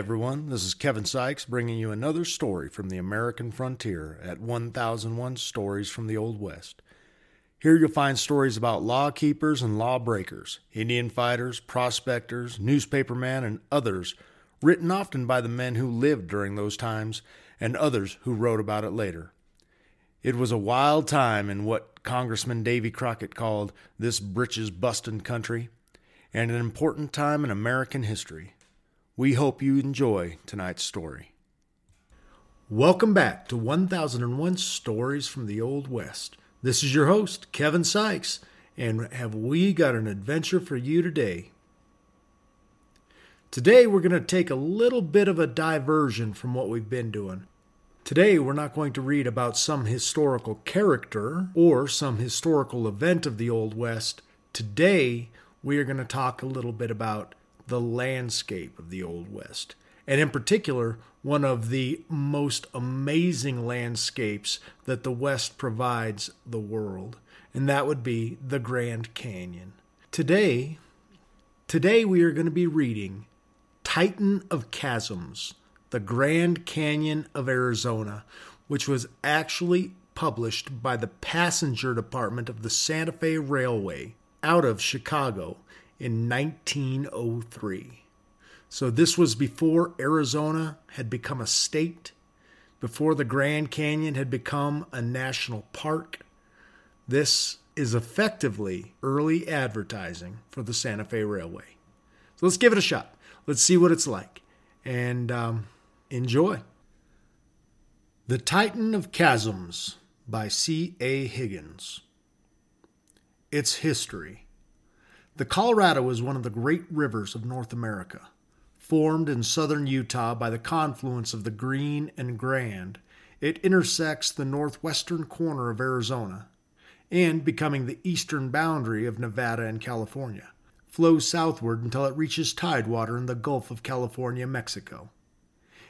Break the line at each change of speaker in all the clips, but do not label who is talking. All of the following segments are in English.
Everyone. This is Kevin Sykes bringing you another story from the American frontier at 1001 Stories from the Old West. Here you'll find stories about law keepers and lawbreakers, Indian fighters, prospectors, newspapermen, and others, written often by the men who lived during those times and others who wrote about it later. It was a wild time in what Congressman Davy Crockett called this britches bustin' country, and an important time in American history. We hope you enjoy tonight's story. Welcome back to 1001 Stories from the Old West. This is your host, Kevin Sykes, and have we got an adventure for you today? Today, we're going to take a little bit of a diversion from what we've been doing. Today, we're not going to read about some historical character or some historical event of the Old West. Today, we are going to talk a little bit about the landscape of the Old West. And in particular, one of the most amazing landscapes that the West provides the world, and that would be the Grand Canyon. Today, today we are going to be reading Titan of Chasms, the Grand Canyon of Arizona, which was actually published by the passenger department of the Santa Fe Railway out of Chicago in 1903. So this was before Arizona had become a state, before the Grand Canyon had become a national park. This is effectively early advertising for the Santa Fe Railway. So let's give it a shot. Let's see what it's like and um, enjoy. The Titan of Chasms by C.A. Higgins. Its history. The Colorado is one of the great rivers of North America. Formed in southern Utah by the confluence of the Green and Grand, it intersects the northwestern corner of Arizona and, becoming the eastern boundary of Nevada and California, flows southward until it reaches tidewater in the Gulf of California, Mexico.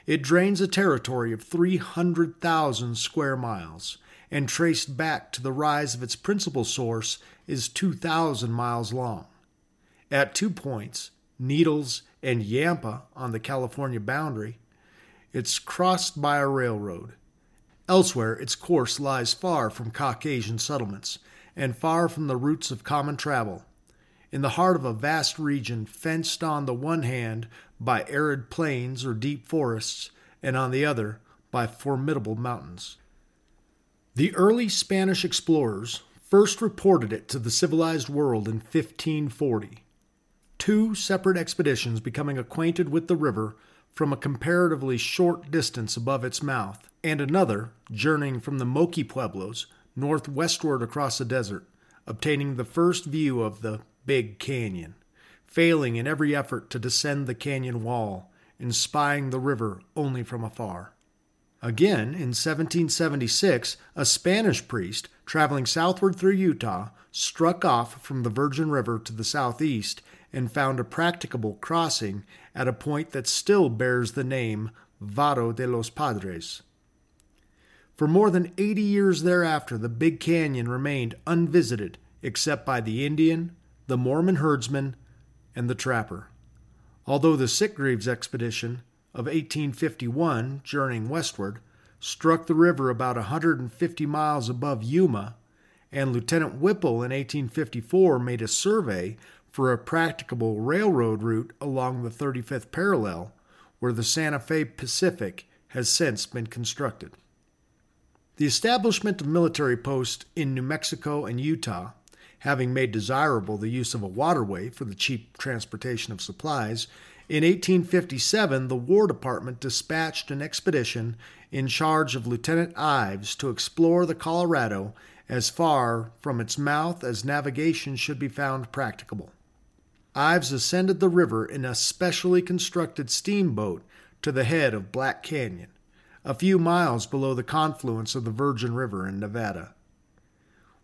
It drains a territory of 300,000 square miles and traced back to the rise of its principal source is 2,000 miles long. At two points, Needles and Yuma on the California boundary, it's crossed by a railroad. Elsewhere, its course lies far from Caucasian settlements and far from the routes of common travel, in the heart of a vast region fenced on the one hand by arid plains or deep forests, and on the other by formidable mountains. The early Spanish explorers first reported it to the civilized world in 1540 two separate expeditions becoming acquainted with the river from a comparatively short distance above its mouth, and another journeying from the Moqui Pueblos northwestward across the desert, obtaining the first view of the Big Canyon, failing in every effort to descend the canyon wall, and spying the river only from afar. Again, in 1776, a Spanish priest traveling southward through Utah struck off from the Virgin River to the southeast and found a practicable crossing at a point that still bears the name Vado de los Padres. For more than 80 years thereafter, the Big Canyon remained unvisited except by the Indian, the Mormon herdsman, and the trapper. Although the Sitgreaves expedition of 1851, journeying westward, struck the river about 150 miles above Yuma, and Lieutenant Whipple in 1854 made a survey for a practicable railroad route along the 35th parallel, where the Santa Fe Pacific has since been constructed. The establishment of military posts in New Mexico and Utah having made desirable the use of a waterway for the cheap transportation of supplies, in 1857 the War Department dispatched an expedition in charge of Lieutenant Ives to explore the Colorado as far from its mouth as navigation should be found practicable. Ives ascended the river in a specially constructed steamboat to the head of Black Canyon, a few miles below the confluence of the Virgin River in Nevada,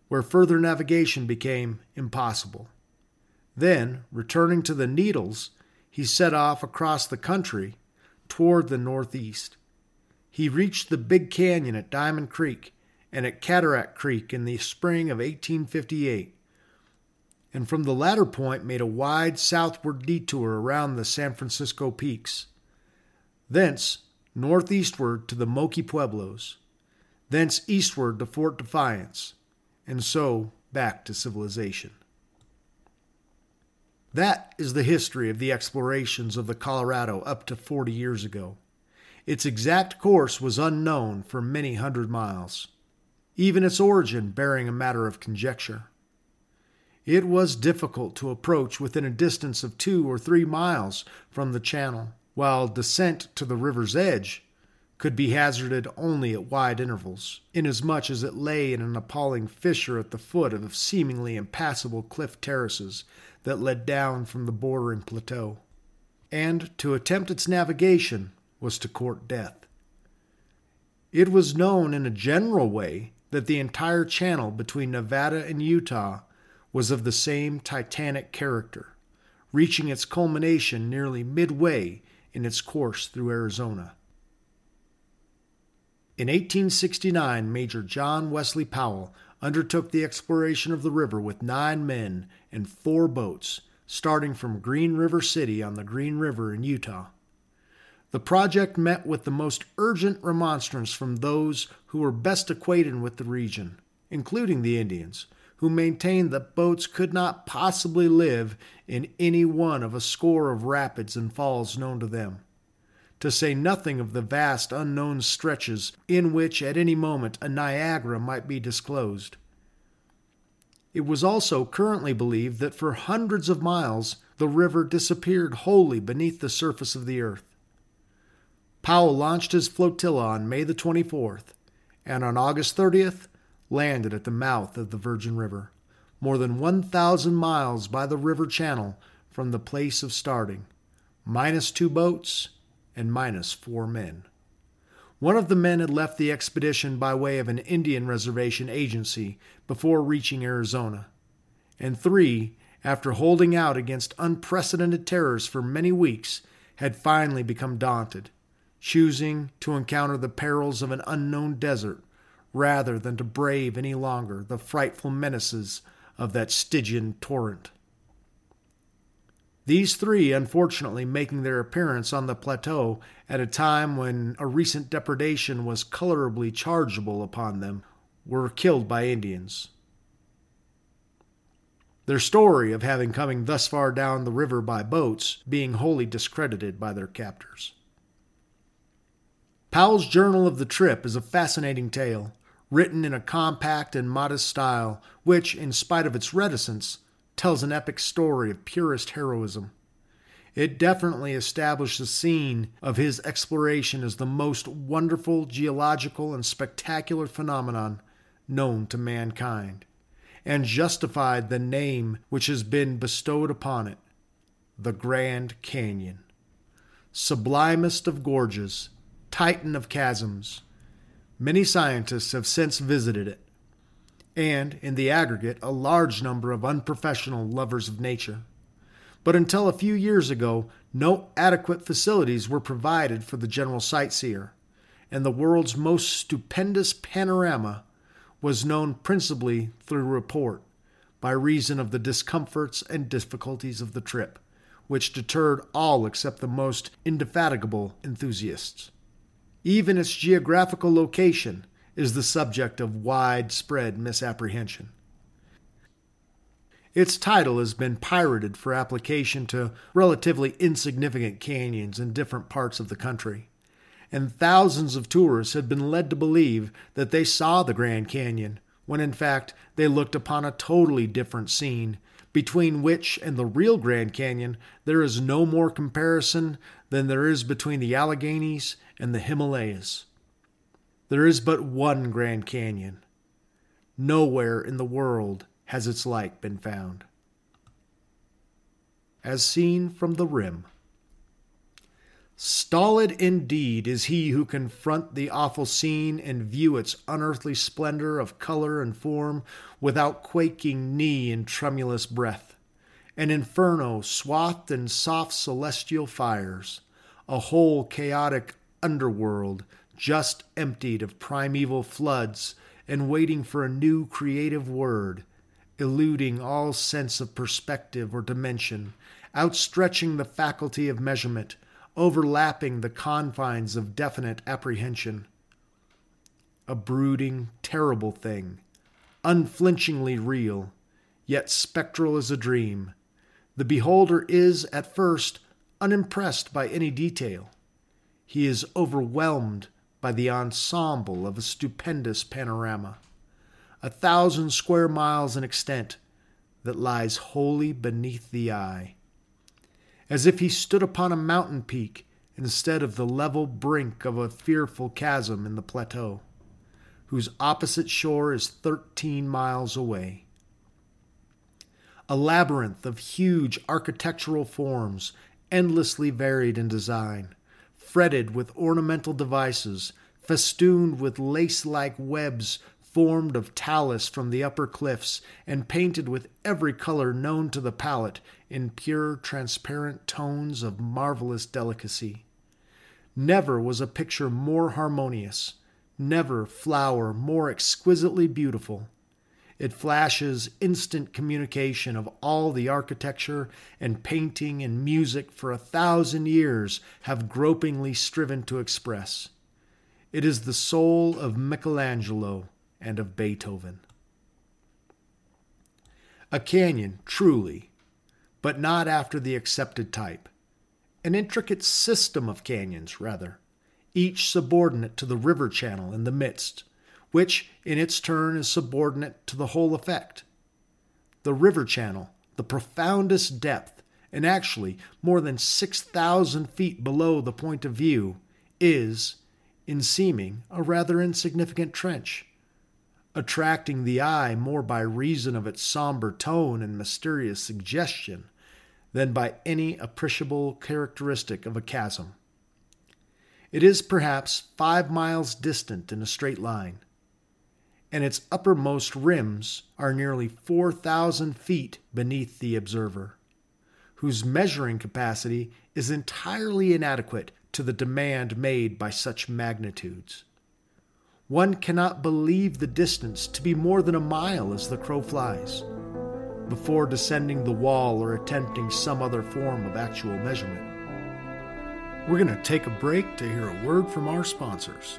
where further navigation became impossible. Then, returning to the Needles, he set off across the country toward the northeast. He reached the Big Canyon at Diamond Creek and at Cataract Creek in the spring of 1858 and from the latter point made a wide southward detour around the San Francisco peaks. Thence, northeastward to the Moqui Pueblos, thence eastward to Fort Defiance, and so back to civilization. That is the history of the explorations of the Colorado up to 40 years ago. Its exact course was unknown for many hundred miles, even its origin bearing a matter of conjecture. It was difficult to approach within a distance of two or three miles from the channel, while descent to the river's edge could be hazarded only at wide intervals, inasmuch as it lay in an appalling fissure at the foot of seemingly impassable cliff terraces that led down from the bordering plateau. And to attempt its navigation was to court death. It was known in a general way that the entire channel between Nevada and Utah was of the same titanic character, reaching its culmination nearly midway in its course through Arizona. In 1869, Major John Wesley Powell undertook the exploration of the river with nine men and four boats, starting from Green River City on the Green River in Utah. The project met with the most urgent remonstrance from those who were best acquainted with the region, including the Indians, who maintained that boats could not possibly live in any one of a score of rapids and falls known to them, to say nothing of the vast unknown stretches in which at any moment a Niagara might be disclosed. It was also currently believed that for hundreds of miles the river disappeared wholly beneath the surface of the earth. Powell launched his flotilla on May the 24th, and on August 30th landed at the mouth of the Virgin River, more than 1,000 miles by the river channel from the place of starting, minus two boats and minus four men. One of the men had left the expedition by way of an Indian reservation agency before reaching Arizona, and three, after holding out against unprecedented terrors for many weeks, had finally become daunted, choosing to encounter the perils of an unknown desert rather than to brave any longer the frightful menaces of that Stygian torrent. These three, unfortunately, making their appearance on the plateau at a time when a recent depredation was colorably chargeable upon them, were killed by Indians. Their story of having coming thus far down the river by boats being wholly discredited by their captors. Powell's journal of the trip is a fascinating tale, written in a compact and modest style, which, in spite of its reticence, tells an epic story of purest heroism. It definitely established the scene of his exploration as the most wonderful geological and spectacular phenomenon known to mankind, and justified the name which has been bestowed upon it the Grand Canyon. Sublimest of gorges, titan of chasms, Many scientists have since visited it, and, in the aggregate, a large number of unprofessional lovers of nature. But until a few years ago, no adequate facilities were provided for the general sightseer, and the world's most stupendous panorama was known principally through report, by reason of the discomforts and difficulties of the trip, which deterred all except the most indefatigable enthusiasts. Even its geographical location is the subject of widespread misapprehension. Its title has been pirated for application to relatively insignificant canyons in different parts of the country, and thousands of tourists have been led to believe that they saw the Grand Canyon when in fact they looked upon a totally different scene, between which and the real Grand Canyon there is no more comparison than there is between the Alleghanies and the Himalayas. There is but one Grand Canyon. Nowhere in the world has its like been found. As seen from the rim. Stolid indeed is he who can front the awful scene and view its unearthly splendor of color and form without quaking knee and tremulous breath. An inferno swathed in soft celestial fires, a whole chaotic underworld just emptied of primeval floods and waiting for a new creative word, eluding all sense of perspective or dimension, outstretching the faculty of measurement overlapping the confines of definite apprehension. A brooding, terrible thing, unflinchingly real, yet spectral as a dream. The beholder is, at first, unimpressed by any detail. He is overwhelmed by the ensemble of a stupendous panorama, a thousand square miles in extent, that lies wholly beneath the eye as if he stood upon a mountain peak instead of the level brink of a fearful chasm in the plateau, whose opposite shore is thirteen miles away. A labyrinth of huge architectural forms, endlessly varied in design, fretted with ornamental devices, festooned with lace like webs formed of talus from the upper cliffs and painted with every color known to the palette in pure, transparent tones of marvelous delicacy. Never was a picture more harmonious, never flower more exquisitely beautiful. It flashes instant communication of all the architecture and painting and music for a thousand years have gropingly striven to express. It is the soul of Michelangelo and of Beethoven. A canyon, truly, but not after the accepted type. An intricate system of canyons, rather, each subordinate to the river channel in the midst, which in its turn is subordinate to the whole effect. The river channel, the profoundest depth, and actually more than 6,000 feet below the point of view, is, in seeming, a rather insignificant trench attracting the eye more by reason of its somber tone and mysterious suggestion than by any appreciable characteristic of a chasm. It is perhaps five miles distant in a straight line, and its uppermost rims are nearly 4,000 feet beneath the observer, whose measuring capacity is entirely inadequate to the demand made by such magnitudes. One cannot believe the distance to be more than a mile as the crow flies, before descending the wall or attempting some other form of actual measurement. We're going to take a break to hear a word from our sponsors.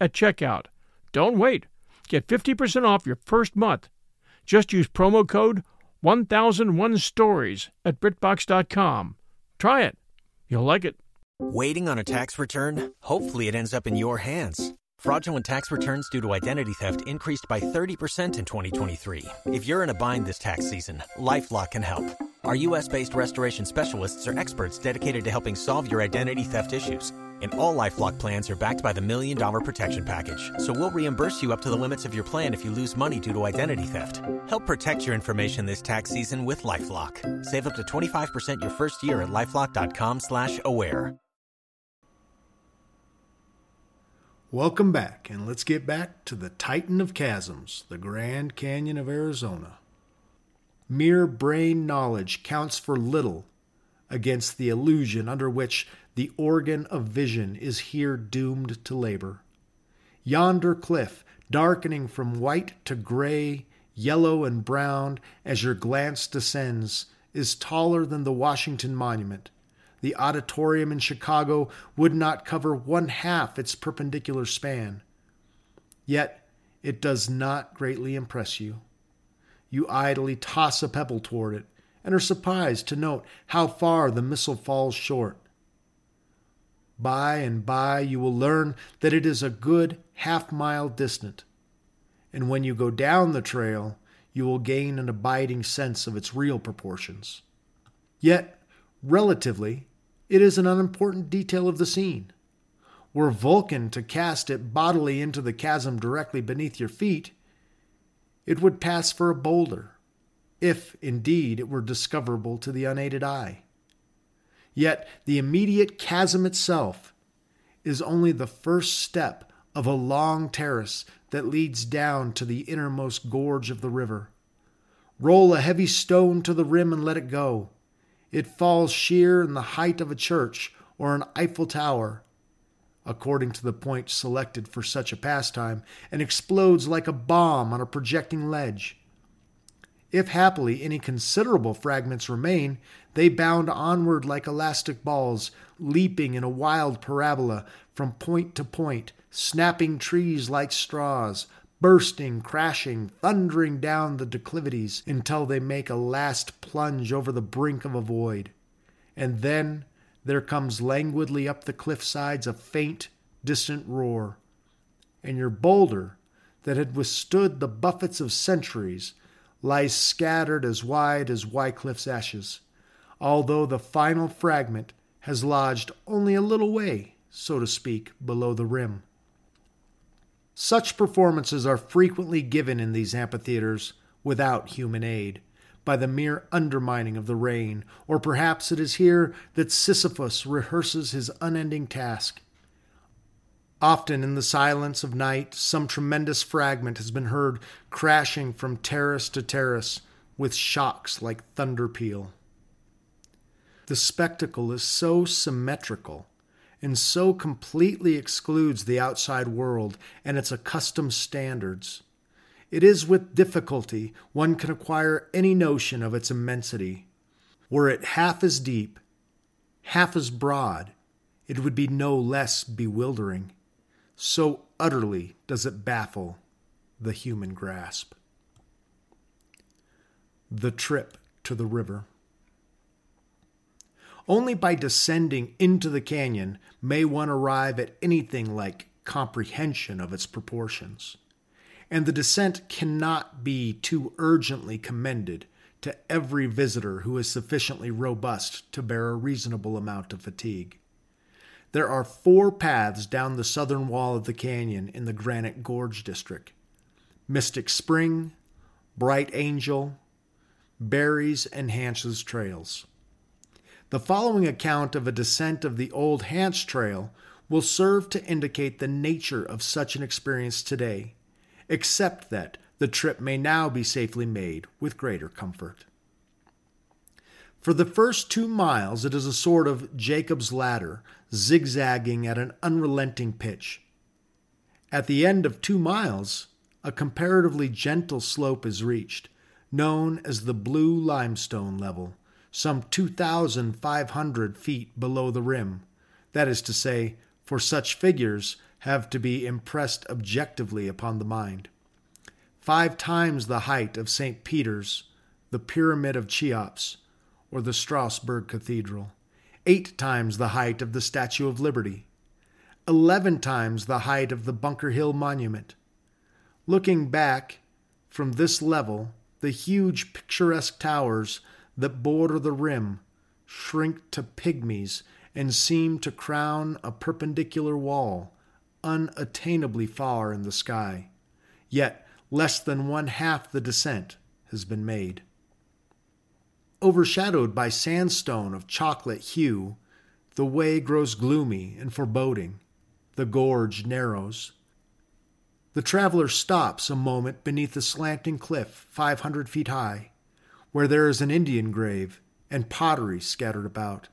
at checkout. Don't wait. Get 50% off your first month. Just use promo code 1001 Stories at BritBox.com. Try it. You'll like it.
Waiting on a tax return? Hopefully, it ends up in your hands. Fraudulent tax returns due to identity theft increased by 30% in 2023. If you're in a bind this tax season, LifeLock can help. Our U.S. based restoration specialists are experts dedicated to helping solve your identity theft issues And all LifeLock plans are backed by the Million Dollar Protection Package. So we'll reimburse you up to the limits of your plan if you lose money due to identity theft. Help protect your information this tax season with LifeLock. Save up to 25% your first year at LifeLock.com slash aware.
Welcome back, and let's get back to the Titan of Chasms, the Grand Canyon of Arizona. Mere brain knowledge counts for little against the illusion under which the organ of vision is here doomed to labor. Yonder cliff, darkening from white to gray, yellow and brown as your glance descends, is taller than the Washington Monument. The auditorium in Chicago would not cover one half its perpendicular span. Yet it does not greatly impress you. You idly toss a pebble toward it and are surprised to note how far the missile falls short. By and by, you will learn that it is a good half mile distant, and when you go down the trail, you will gain an abiding sense of its real proportions. Yet, relatively, it is an unimportant detail of the scene. Were Vulcan to cast it bodily into the chasm directly beneath your feet, it would pass for a boulder, if indeed it were discoverable to the unaided eye. Yet the immediate chasm itself is only the first step of a long terrace that leads down to the innermost gorge of the river. Roll a heavy stone to the rim and let it go. It falls sheer in the height of a church or an Eiffel Tower, according to the point selected for such a pastime, and explodes like a bomb on a projecting ledge. If happily any considerable fragments remain, they bound onward like elastic balls, leaping in a wild parabola from point to point, snapping trees like straws, bursting, crashing, thundering down the declivities until they make a last plunge over the brink of a void. And then there comes languidly up the cliff sides a faint, distant roar, and your boulder, that had withstood the buffets of centuries, lies scattered as wide as Wycliffe's ashes, although the final fragment has lodged only a little way, so to speak, below the rim. Such performances are frequently given in these amphitheaters without human aid, by the mere undermining of the rain, or perhaps it is here that Sisyphus rehearses his unending task Often in the silence of night, some tremendous fragment has been heard crashing from terrace to terrace with shocks like thunder peal. The spectacle is so symmetrical and so completely excludes the outside world and its accustomed standards. It is with difficulty one can acquire any notion of its immensity. Were it half as deep, half as broad, it would be no less bewildering. So utterly does it baffle the human grasp. The trip to the river. Only by descending into the canyon may one arrive at anything like comprehension of its proportions. And the descent cannot be too urgently commended to every visitor who is sufficiently robust to bear a reasonable amount of fatigue. There are four paths down the southern wall of the canyon in the Granite Gorge District Mystic Spring, Bright Angel, Berry's, and Hance's Trails. The following account of a descent of the old Hanch Trail will serve to indicate the nature of such an experience today, except that the trip may now be safely made with greater comfort. For the first two miles, it is a sort of Jacob's ladder, zigzagging at an unrelenting pitch. At the end of two miles, a comparatively gentle slope is reached, known as the Blue Limestone Level, some 2,500 feet below the rim. That is to say, for such figures have to be impressed objectively upon the mind. Five times the height of St. Peter's, the Pyramid of Cheops, or the Strasbourg Cathedral, eight times the height of the Statue of Liberty, eleven times the height of the Bunker Hill Monument. Looking back from this level, the huge picturesque towers that border the rim shrink to pygmies and seem to crown a perpendicular wall, unattainably far in the sky. Yet less than one half the descent has been made. Overshadowed by sandstone of chocolate hue, the way grows gloomy and foreboding. The gorge narrows. The traveler stops a moment beneath a slanting cliff 500 feet high, where there is an Indian grave and pottery scattered about.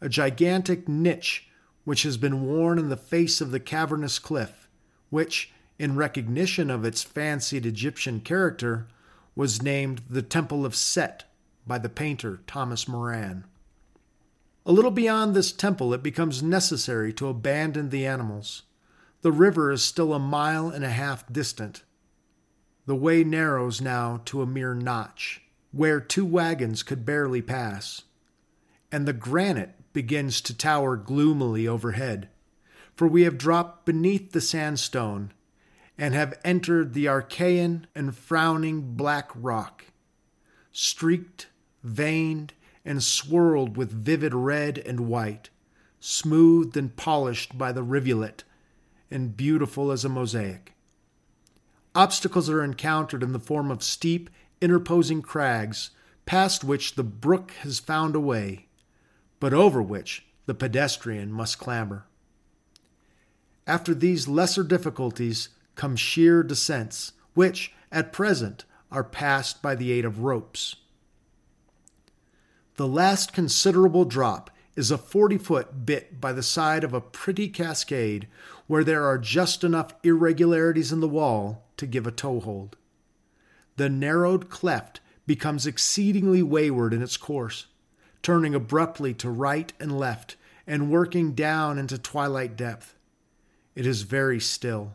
A gigantic niche which has been worn in the face of the cavernous cliff, which, in recognition of its fancied Egyptian character, was named the Temple of Set by the painter Thomas Moran. A little beyond this temple, it becomes necessary to abandon the animals. The river is still a mile and a half distant. The way narrows now to a mere notch, where two wagons could barely pass, and the granite begins to tower gloomily overhead, for we have dropped beneath the sandstone and have entered the Archean and frowning black rock, streaked, veined, and swirled with vivid red and white, smoothed and polished by the rivulet, and beautiful as a mosaic. Obstacles are encountered in the form of steep, interposing crags, past which the brook has found a way, but over which the pedestrian must clamber. After these lesser difficulties come sheer descents, which, at present, are passed by the aid of ropes. The last considerable drop is a 40 foot bit by the side of a pretty cascade where there are just enough irregularities in the wall to give a toehold. The narrowed cleft becomes exceedingly wayward in its course, turning abruptly to right and left and working down into twilight depth. It is very still.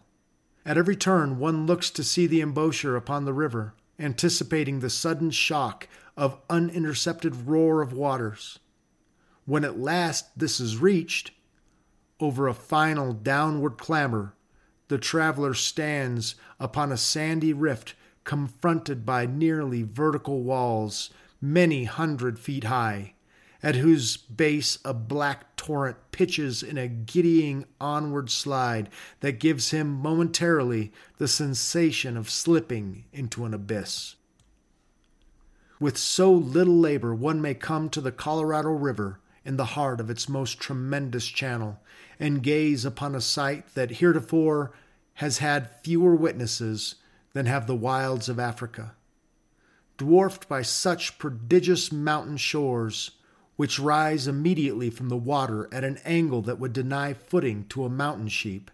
At every turn, one looks to see the embouchure upon the river, anticipating the sudden shock of unintercepted roar of waters. When at last this is reached, over a final downward clamor, the traveler stands upon a sandy rift confronted by nearly vertical walls many hundred feet high, at whose base a black torrent pitches in a giddying onward slide that gives him momentarily the sensation of slipping into an abyss. With so little labor, one may come to the Colorado River in the heart of its most tremendous channel and gaze upon a sight that heretofore has had fewer witnesses than have the wilds of Africa. Dwarfed by such prodigious mountain shores, which rise immediately from the water at an angle that would deny footing to a mountain sheep,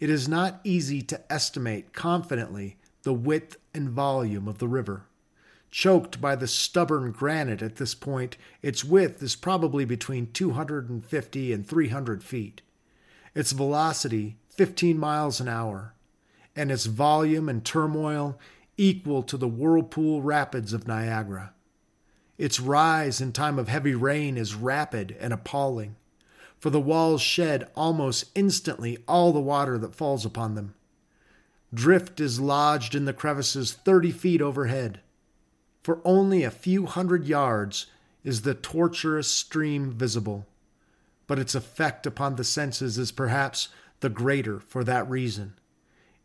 it is not easy to estimate confidently the width and volume of the river. Choked by the stubborn granite at this point, its width is probably between 250 and 300 feet, its velocity 15 miles an hour, and its volume and turmoil equal to the whirlpool rapids of Niagara. Its rise in time of heavy rain is rapid and appalling, for the walls shed almost instantly all the water that falls upon them. Drift is lodged in the crevices 30 feet overhead for only a few hundred yards is the tortuous stream visible, but its effect upon the senses is perhaps the greater for that reason.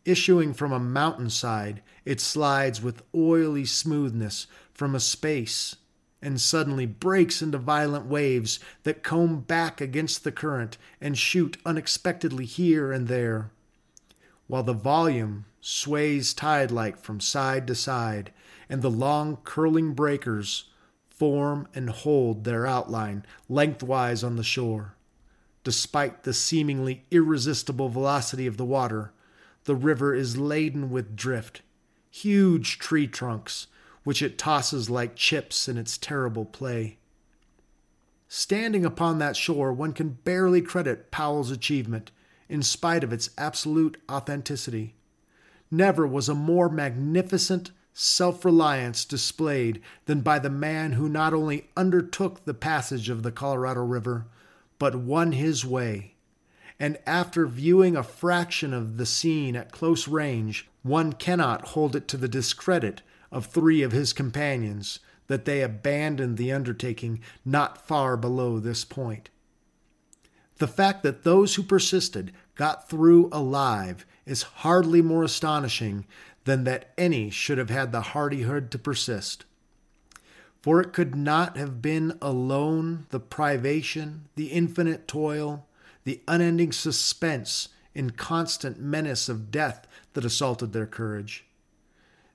Issuing from a mountainside, it slides with oily smoothness from a space and suddenly breaks into violent waves that comb back against the current and shoot unexpectedly here and there, while the volume sways tide like from side to side and the long curling breakers form and hold their outline lengthwise on the shore. Despite the seemingly irresistible velocity of the water, the river is laden with drift, huge tree trunks, which it tosses like chips in its terrible play. Standing upon that shore, one can barely credit Powell's achievement, in spite of its absolute authenticity. Never was a more magnificent, self reliance displayed than by the man who not only undertook the passage of the Colorado River, but won his way. And after viewing a fraction of the scene at close range, one cannot hold it to the discredit of three of his companions that they abandoned the undertaking not far below this point. The fact that those who persisted got through alive is hardly more astonishing than that any should have had the hardihood to persist. For it could not have been alone the privation, the infinite toil, the unending suspense and constant menace of death that assaulted their courage.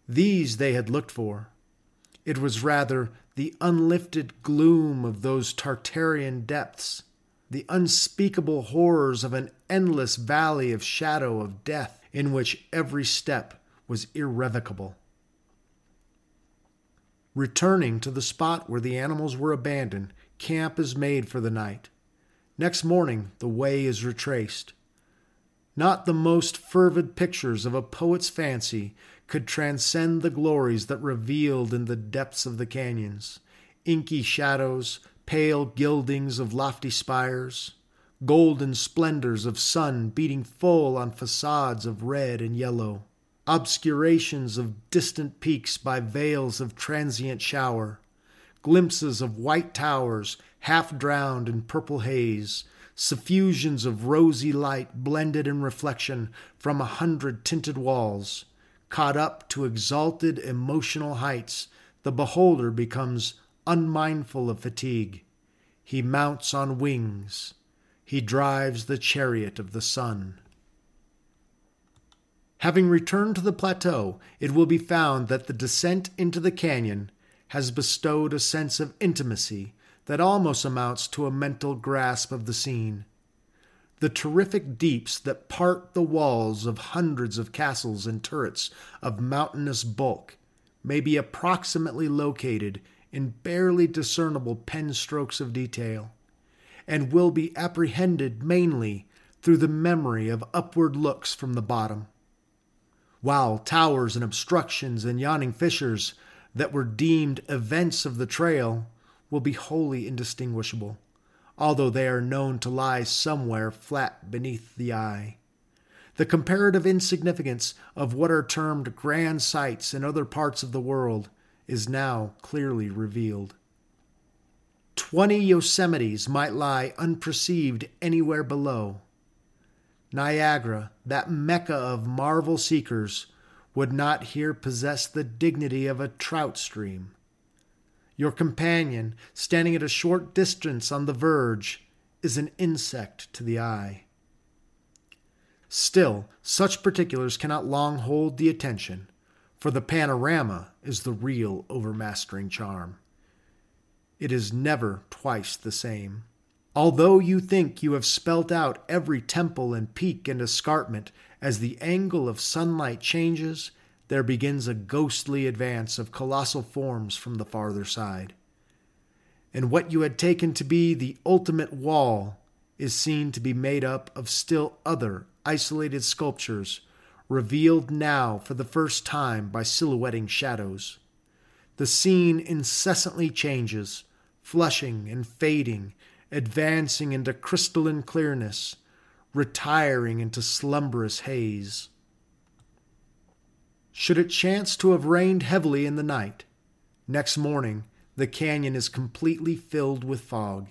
These they had looked for. It was rather the unlifted gloom of those Tartarian depths, the unspeakable horrors of an endless valley of shadow of death in which every step was irrevocable. Returning to the spot where the animals were abandoned, camp is made for the night. Next morning, the way is retraced. Not the most fervid pictures of a poet's fancy could transcend the glories that revealed in the depths of the canyons inky shadows, pale gildings of lofty spires, golden splendors of sun beating full on facades of red and yellow obscurations of distant peaks by veils of transient shower, glimpses of white towers half drowned in purple haze, suffusions of rosy light blended in reflection from a hundred tinted walls. Caught up to exalted emotional heights, the beholder becomes unmindful of fatigue. He mounts on wings. He drives the chariot of the sun. Having returned to the plateau, it will be found that the descent into the canyon has bestowed a sense of intimacy that almost amounts to a mental grasp of the scene. The terrific deeps that part the walls of hundreds of castles and turrets of mountainous bulk may be approximately located in barely discernible pen strokes of detail, and will be apprehended mainly through the memory of upward looks from the bottom while towers and obstructions and yawning fissures that were deemed events of the trail will be wholly indistinguishable, although they are known to lie somewhere flat beneath the eye. The comparative insignificance of what are termed grand sights in other parts of the world is now clearly revealed. Twenty Yosemites might lie unperceived anywhere below, Niagara, that mecca of marvel seekers, would not here possess the dignity of a trout stream. Your companion, standing at a short distance on the verge, is an insect to the eye. Still, such particulars cannot long hold the attention, for the panorama is the real overmastering charm. It is never twice the same. Although you think you have spelt out every temple and peak and escarpment, as the angle of sunlight changes, there begins a ghostly advance of colossal forms from the farther side. And what you had taken to be the ultimate wall is seen to be made up of still other isolated sculptures, revealed now for the first time by silhouetting shadows. The scene incessantly changes, flushing and fading advancing into crystalline clearness, retiring into slumberous haze. Should it chance to have rained heavily in the night, next morning the canyon is completely filled with fog.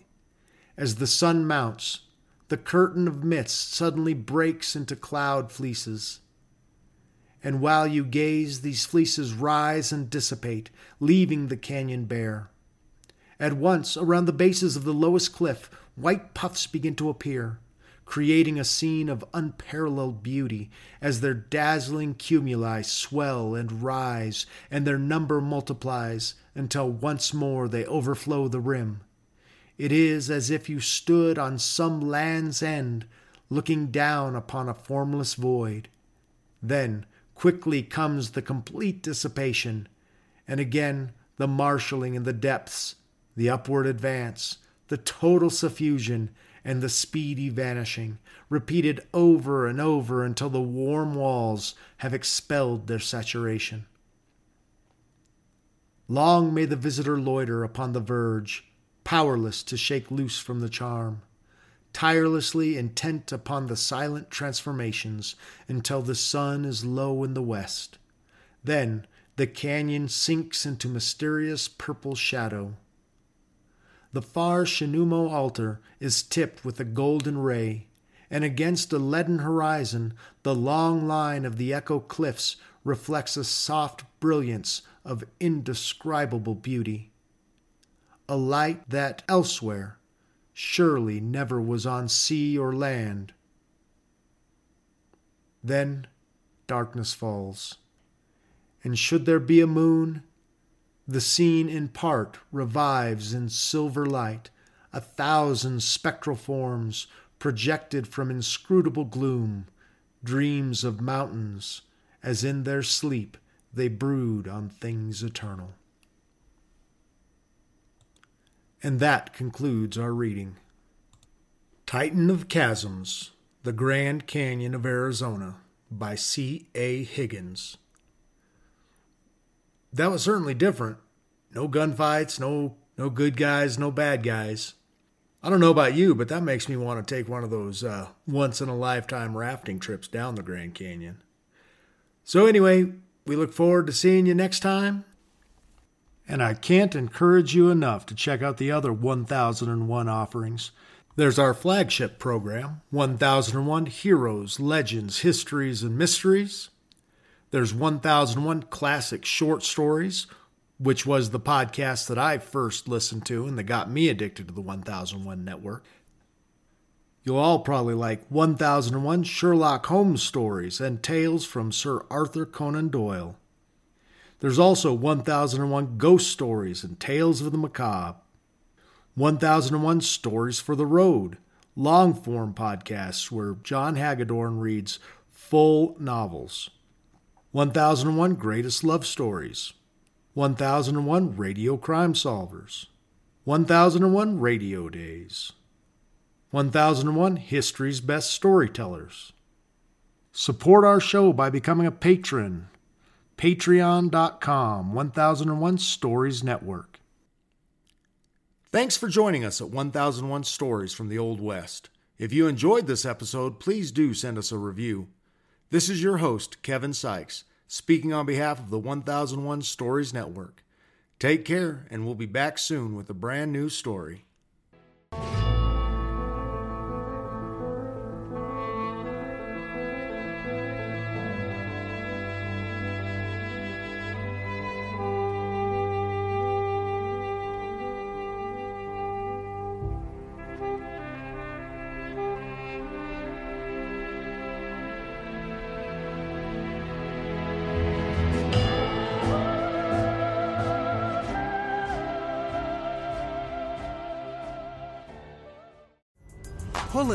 As the sun mounts, the curtain of mist suddenly breaks into cloud fleeces. And while you gaze, these fleeces rise and dissipate, leaving the canyon bare. At once, around the bases of the lowest cliff, white puffs begin to appear, creating a scene of unparalleled beauty as their dazzling cumuli swell and rise, and their number multiplies until once more they overflow the rim. It is as if you stood on some land's end, looking down upon a formless void. Then quickly comes the complete dissipation, and again the marshalling in the depths the upward advance, the total suffusion, and the speedy vanishing, repeated over and over until the warm walls have expelled their saturation. Long may the visitor loiter upon the verge, powerless to shake loose from the charm, tirelessly intent upon the silent transformations until the sun is low in the west. Then the canyon sinks into mysterious purple shadow the far Shinumo altar is tipped with a golden ray, and against a leaden horizon, the long line of the Echo Cliffs reflects a soft brilliance of indescribable beauty. A light that elsewhere surely never was on sea or land. Then darkness falls, and should there be a moon, the scene in part revives in silver light, a thousand spectral forms projected from inscrutable gloom, dreams of mountains, as in their sleep they brood on things eternal. And that concludes our reading. Titan of Chasms, The Grand Canyon of Arizona by C. A. Higgins. That was certainly different. No gunfights, no no good guys, no bad guys. I don't know about you, but that makes me want to take one of those uh, once in a lifetime rafting trips down the Grand Canyon. So, anyway, we look forward to seeing you next time. And I can't encourage you enough to check out the other 1001 offerings. There's our flagship program, 1001 Heroes, Legends, Histories, and Mysteries. There's 1001 Classic Short Stories, which was the podcast that I first listened to and that got me addicted to the 1001 network. You'll all probably like 1001 Sherlock Holmes stories and tales from Sir Arthur Conan Doyle. There's also 1001 Ghost Stories and Tales of the Macabre. 1001 Stories for the Road, long form podcasts where John Hagedorn reads full novels. 1001 Greatest Love Stories. 1001 Radio Crime Solvers. 1001 Radio Days. 1001 History's Best Storytellers. Support our show by becoming a patron. Patreon.com 1001 Stories Network. Thanks for joining us at 1001 Stories from the Old West. If you enjoyed this episode, please do send us a review. This is your host, Kevin Sykes, speaking on behalf of the 1001 Stories Network. Take care, and we'll be back soon with a brand new story.